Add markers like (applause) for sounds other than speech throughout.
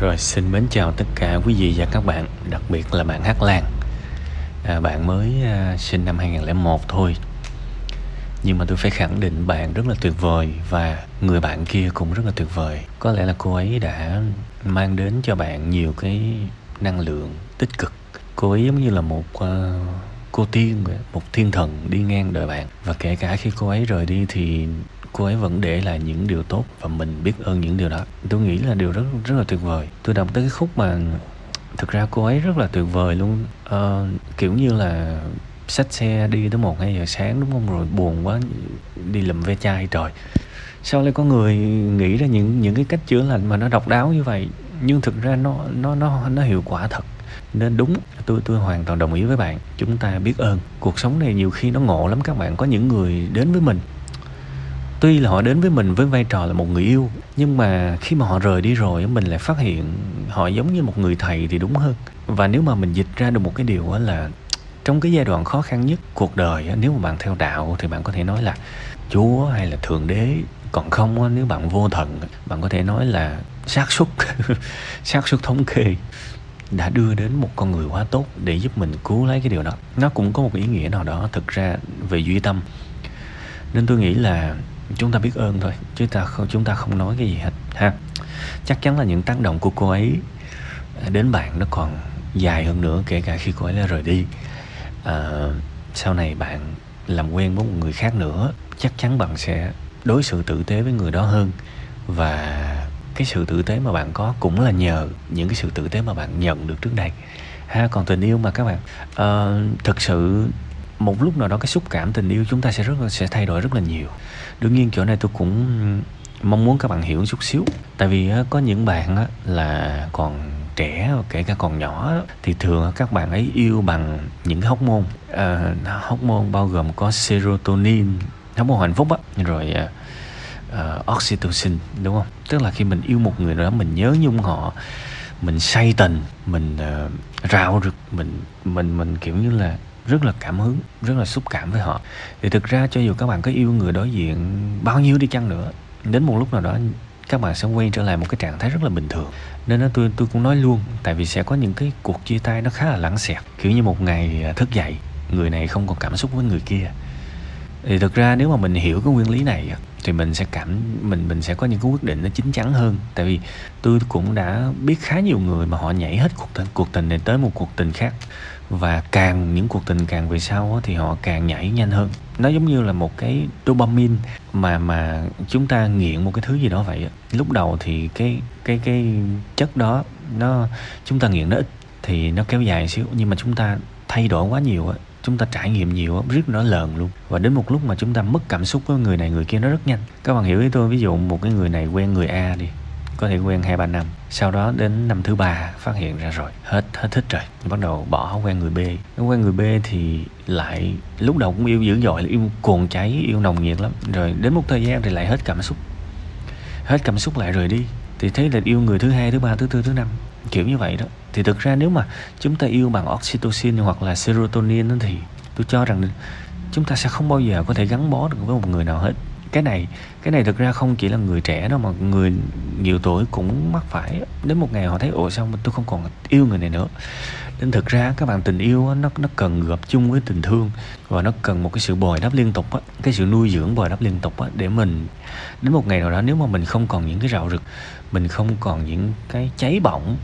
Rồi xin mến chào tất cả quý vị và các bạn, đặc biệt là bạn Hát Lan. À, bạn mới à, sinh năm 2001 thôi. Nhưng mà tôi phải khẳng định bạn rất là tuyệt vời và người bạn kia cũng rất là tuyệt vời. Có lẽ là cô ấy đã mang đến cho bạn nhiều cái năng lượng tích cực. Cô ấy giống như là một uh, cô tiên, một thiên thần đi ngang đời bạn. Và kể cả khi cô ấy rời đi thì cô ấy vẫn để lại những điều tốt và mình biết ơn những điều đó. Tôi nghĩ là điều rất rất là tuyệt vời. Tôi đọc tới cái khúc mà thực ra cô ấy rất là tuyệt vời luôn. À, kiểu như là xách xe đi tới một hai giờ sáng đúng không? Rồi buồn quá đi lầm ve chai trời. Sao lại có người nghĩ ra những những cái cách chữa lành mà nó độc đáo như vậy? Nhưng thực ra nó nó nó nó hiệu quả thật nên đúng, tôi tôi hoàn toàn đồng ý với bạn. Chúng ta biết ơn. Cuộc sống này nhiều khi nó ngộ lắm các bạn. Có những người đến với mình. Tuy là họ đến với mình với vai trò là một người yêu, nhưng mà khi mà họ rời đi rồi, mình lại phát hiện họ giống như một người thầy thì đúng hơn. Và nếu mà mình dịch ra được một cái điều là trong cái giai đoạn khó khăn nhất cuộc đời nếu mà bạn theo đạo thì bạn có thể nói là chúa hay là thượng đế. Còn không nếu bạn vô thần, bạn có thể nói là xác suất. (laughs) Xác suất thống kê đã đưa đến một con người quá tốt để giúp mình cứu lấy cái điều đó. Nó cũng có một ý nghĩa nào đó thực ra về duy tâm. Nên tôi nghĩ là chúng ta biết ơn thôi chứ ta không chúng ta không nói cái gì hết ha. Chắc chắn là những tác động của cô ấy đến bạn nó còn dài hơn nữa kể cả khi cô ấy đã rời đi. À, sau này bạn làm quen với một người khác nữa chắc chắn bạn sẽ đối xử tử tế với người đó hơn và cái sự tử tế mà bạn có cũng là nhờ những cái sự tử tế mà bạn nhận được trước đây. Ha còn tình yêu mà các bạn uh, thực sự một lúc nào đó cái xúc cảm tình yêu chúng ta sẽ rất là sẽ thay đổi rất là nhiều. Đương nhiên chỗ này tôi cũng mong muốn các bạn hiểu chút xíu. Tại vì có những bạn là còn trẻ kể cả còn nhỏ thì thường các bạn ấy yêu bằng những cái hormone. À, hormone bao gồm có serotonin hormone hạnh phúc á. Rồi à, uh, oxytocin đúng không? Tức là khi mình yêu một người đó mình nhớ nhung họ mình say tình mình uh, rạo rực mình mình mình kiểu như là rất là cảm hứng rất là xúc cảm với họ. Thì thực ra cho dù các bạn có yêu người đối diện bao nhiêu đi chăng nữa đến một lúc nào đó các bạn sẽ quay trở lại một cái trạng thái rất là bình thường. Nên tôi tôi cũng nói luôn tại vì sẽ có những cái cuộc chia tay nó khá là lãng xẹt kiểu như một ngày thức dậy người này không còn cảm xúc với người kia thì thực ra nếu mà mình hiểu cái nguyên lý này thì mình sẽ cảm, mình mình sẽ có những cái quyết định nó chín chắn hơn. Tại vì tôi cũng đã biết khá nhiều người mà họ nhảy hết cuộc tình cuộc tình này tới một cuộc tình khác. Và càng, những cuộc tình càng về sau thì họ càng nhảy nhanh hơn. Nó giống như là một cái dopamine mà mà chúng ta nghiện một cái thứ gì đó vậy lúc đầu thì cái cái cái chất đó, nó, chúng ta nghiện nó ít thì nó kéo dài xíu. Nhưng mà chúng ta thay đổi quá nhiều chúng ta trải nghiệm nhiều rất riết nó lờn luôn. Và đến một lúc mà chúng ta mất cảm xúc với người này, người kia nó rất nhanh. Các bạn hiểu ý tôi, ví dụ một cái người này quen người a đi, có thể quen hai ba năm, sau đó đến năm thứ ba phát hiện ra rồi, hết hết thích rồi, bắt đầu bỏ quen người b. Quen người b thì lại lúc đầu cũng yêu dữ dội, yêu cuồng cháy, yêu nồng nhiệt lắm. Rồi đến một thời gian thì lại hết cảm xúc. Hết cảm xúc lại rời đi. Thì thấy là yêu người thứ hai, thứ ba, thứ tư, thứ năm kiểu như vậy đó. Thì thực ra nếu mà chúng ta yêu bằng oxytocin hoặc là serotonin thì tôi cho rằng chúng ta sẽ không bao giờ có thể gắn bó được với một người nào hết cái này cái này thực ra không chỉ là người trẻ đâu mà người nhiều tuổi cũng mắc phải. Đến một ngày họ thấy, ủa, sao mà tôi không còn yêu người này nữa? Nên thực ra các bạn tình yêu nó nó cần gặp chung với tình thương và nó cần một cái sự bồi đắp liên tục á, cái sự nuôi dưỡng bồi đắp liên tục á, để mình, đến một ngày nào đó nếu mà mình không còn những cái rạo rực, mình không còn những cái cháy bỏng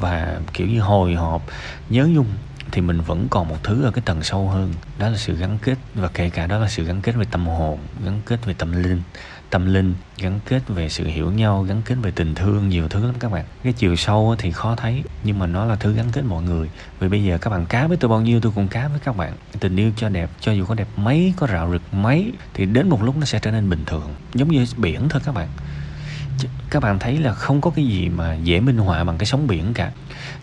và kiểu như hồi hộp, nhớ nhung thì mình vẫn còn một thứ ở cái tầng sâu hơn. Đó là sự gắn kết và kể cả đó là sự gắn kết về tâm hồn, gắn kết về tâm linh. Tâm linh gắn kết về sự hiểu nhau, gắn kết về tình thương, nhiều thứ lắm các bạn. Cái chiều sâu thì khó thấy, nhưng mà nó là thứ gắn kết mọi người. Vì bây giờ các bạn cá với tôi bao nhiêu, tôi cũng cá với các bạn. Tình yêu cho đẹp, cho dù có đẹp mấy, có rạo rực mấy, thì đến một lúc nó sẽ trở nên bình thường. Giống như biển thôi các bạn các bạn thấy là không có cái gì mà dễ minh họa bằng cái sóng biển cả.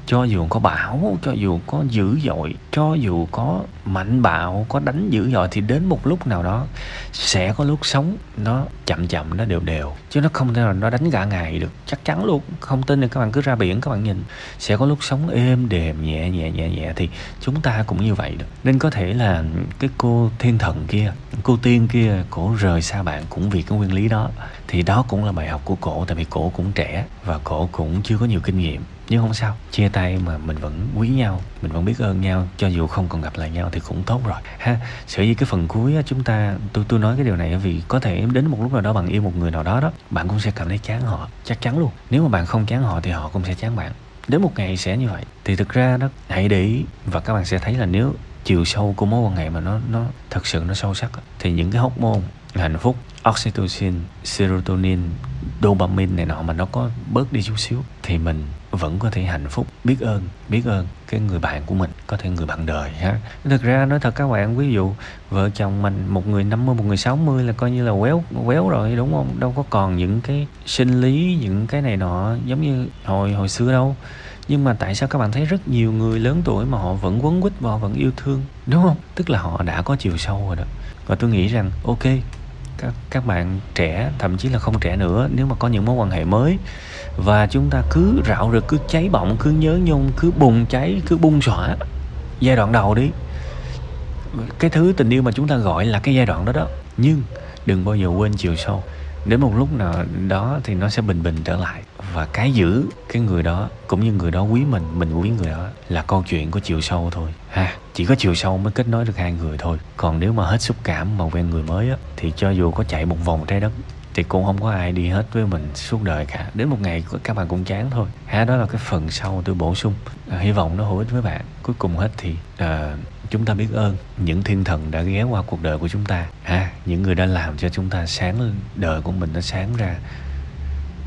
Cho dù có bão, cho dù có dữ dội, cho dù có mạnh bạo, có đánh dữ dội thì đến một lúc nào đó sẽ có lúc sóng nó chậm chậm, nó đều đều. Chứ nó không thể nào nó đánh cả ngày được. Chắc chắn luôn, không tin thì các bạn cứ ra biển, các bạn nhìn, sẽ có lúc sóng êm, đềm, nhẹ nhẹ nhẹ nhẹ thì chúng ta cũng như vậy được. Nên có thể là cái cô thiên thần kia, cô tiên kia, cổ rời xa bạn cũng vì cái nguyên lý đó. Thì đó cũng là bài học của cổ, tại vì cổ cũng trẻ và cổ cũng chưa có nhiều kinh nghiệm. Nhưng không sao, chia tay mà mình vẫn quý nhau, mình vẫn biết ơn nhau, cho dù không còn gặp lại nhau thì cũng tốt rồi. Ha, sở dĩ cái phần cuối chúng ta, tôi tôi nói cái điều này vì có thể đến một lúc nào đó bạn yêu một người nào đó đó, bạn cũng sẽ cảm thấy chán họ, chắc chắn luôn. Nếu mà bạn không chán họ thì họ cũng sẽ chán bạn. Đến một ngày sẽ như vậy. Thì thực ra đó, hãy để ý và các bạn sẽ thấy là nếu chiều sâu của mối quan hệ mà nó nó thật sự nó sâu sắc thì những cái hormone hạnh phúc, oxytocin, serotonin, dopamine này nọ mà nó có bớt đi chút xíu thì mình vẫn có thể hạnh phúc. Biết ơn biết ơn cái người bạn của mình, có thể người bạn đời ha. Thực ra nói thật các bạn, ví dụ vợ chồng mình, một người 50 một người 60 là coi như là quéo quéo rồi, đúng không? Đâu có còn những cái sinh lý, những cái này nọ giống như hồi hồi xưa đâu. Nhưng mà tại sao các bạn thấy rất nhiều người lớn tuổi mà họ vẫn quấn quýt và họ vẫn yêu thương, đúng không? Tức là họ đã có chiều sâu rồi đó. Và tôi nghĩ rằng, ok các các bạn trẻ, thậm chí là không trẻ nữa, nếu mà có những mối quan hệ mới. Và chúng ta cứ rạo rực, cứ cháy bỏng, cứ nhớ nhung, cứ bùng cháy, cứ bung xỏa giai đoạn đầu đi. Cái thứ tình yêu mà chúng ta gọi là cái giai đoạn đó đó. Nhưng đừng bao giờ quên chiều sâu đến một lúc nào đó thì nó sẽ bình bình trở lại. Và cái giữ cái người đó, cũng như người đó quý mình mình quý người đó, là câu chuyện của chiều sâu thôi. Ha, chỉ có chiều sâu mới kết nối được hai người thôi. Còn nếu mà hết xúc cảm mà quen người mới á, thì cho dù có chạy một vòng trái đất thì cũng không có ai đi hết với mình suốt đời cả. Đến một ngày các bạn cũng chán thôi. Ha đó là cái phần sau tôi bổ sung. À, hy vọng nó hữu ích với bạn. Cuối cùng hết thì à, chúng ta biết ơn những thiên thần đã ghé qua cuộc đời của chúng ta. Ha những người đã làm cho chúng ta sáng đời của mình nó sáng ra.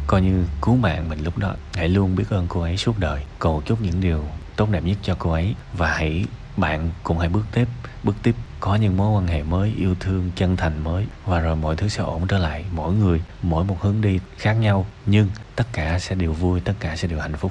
Coi như cứu mạng mình lúc đó. Hãy luôn biết ơn cô ấy suốt đời. Cầu chúc những điều tốt đẹp nhất cho cô ấy và hãy bạn cũng hãy bước tiếp. Bước tiếp có những mối quan hệ mới, yêu thương, chân thành mới. Và rồi mọi thứ sẽ ổn trở lại. Mỗi người, mỗi một hướng đi khác nhau. Nhưng tất cả sẽ đều vui, tất cả sẽ đều hạnh phúc.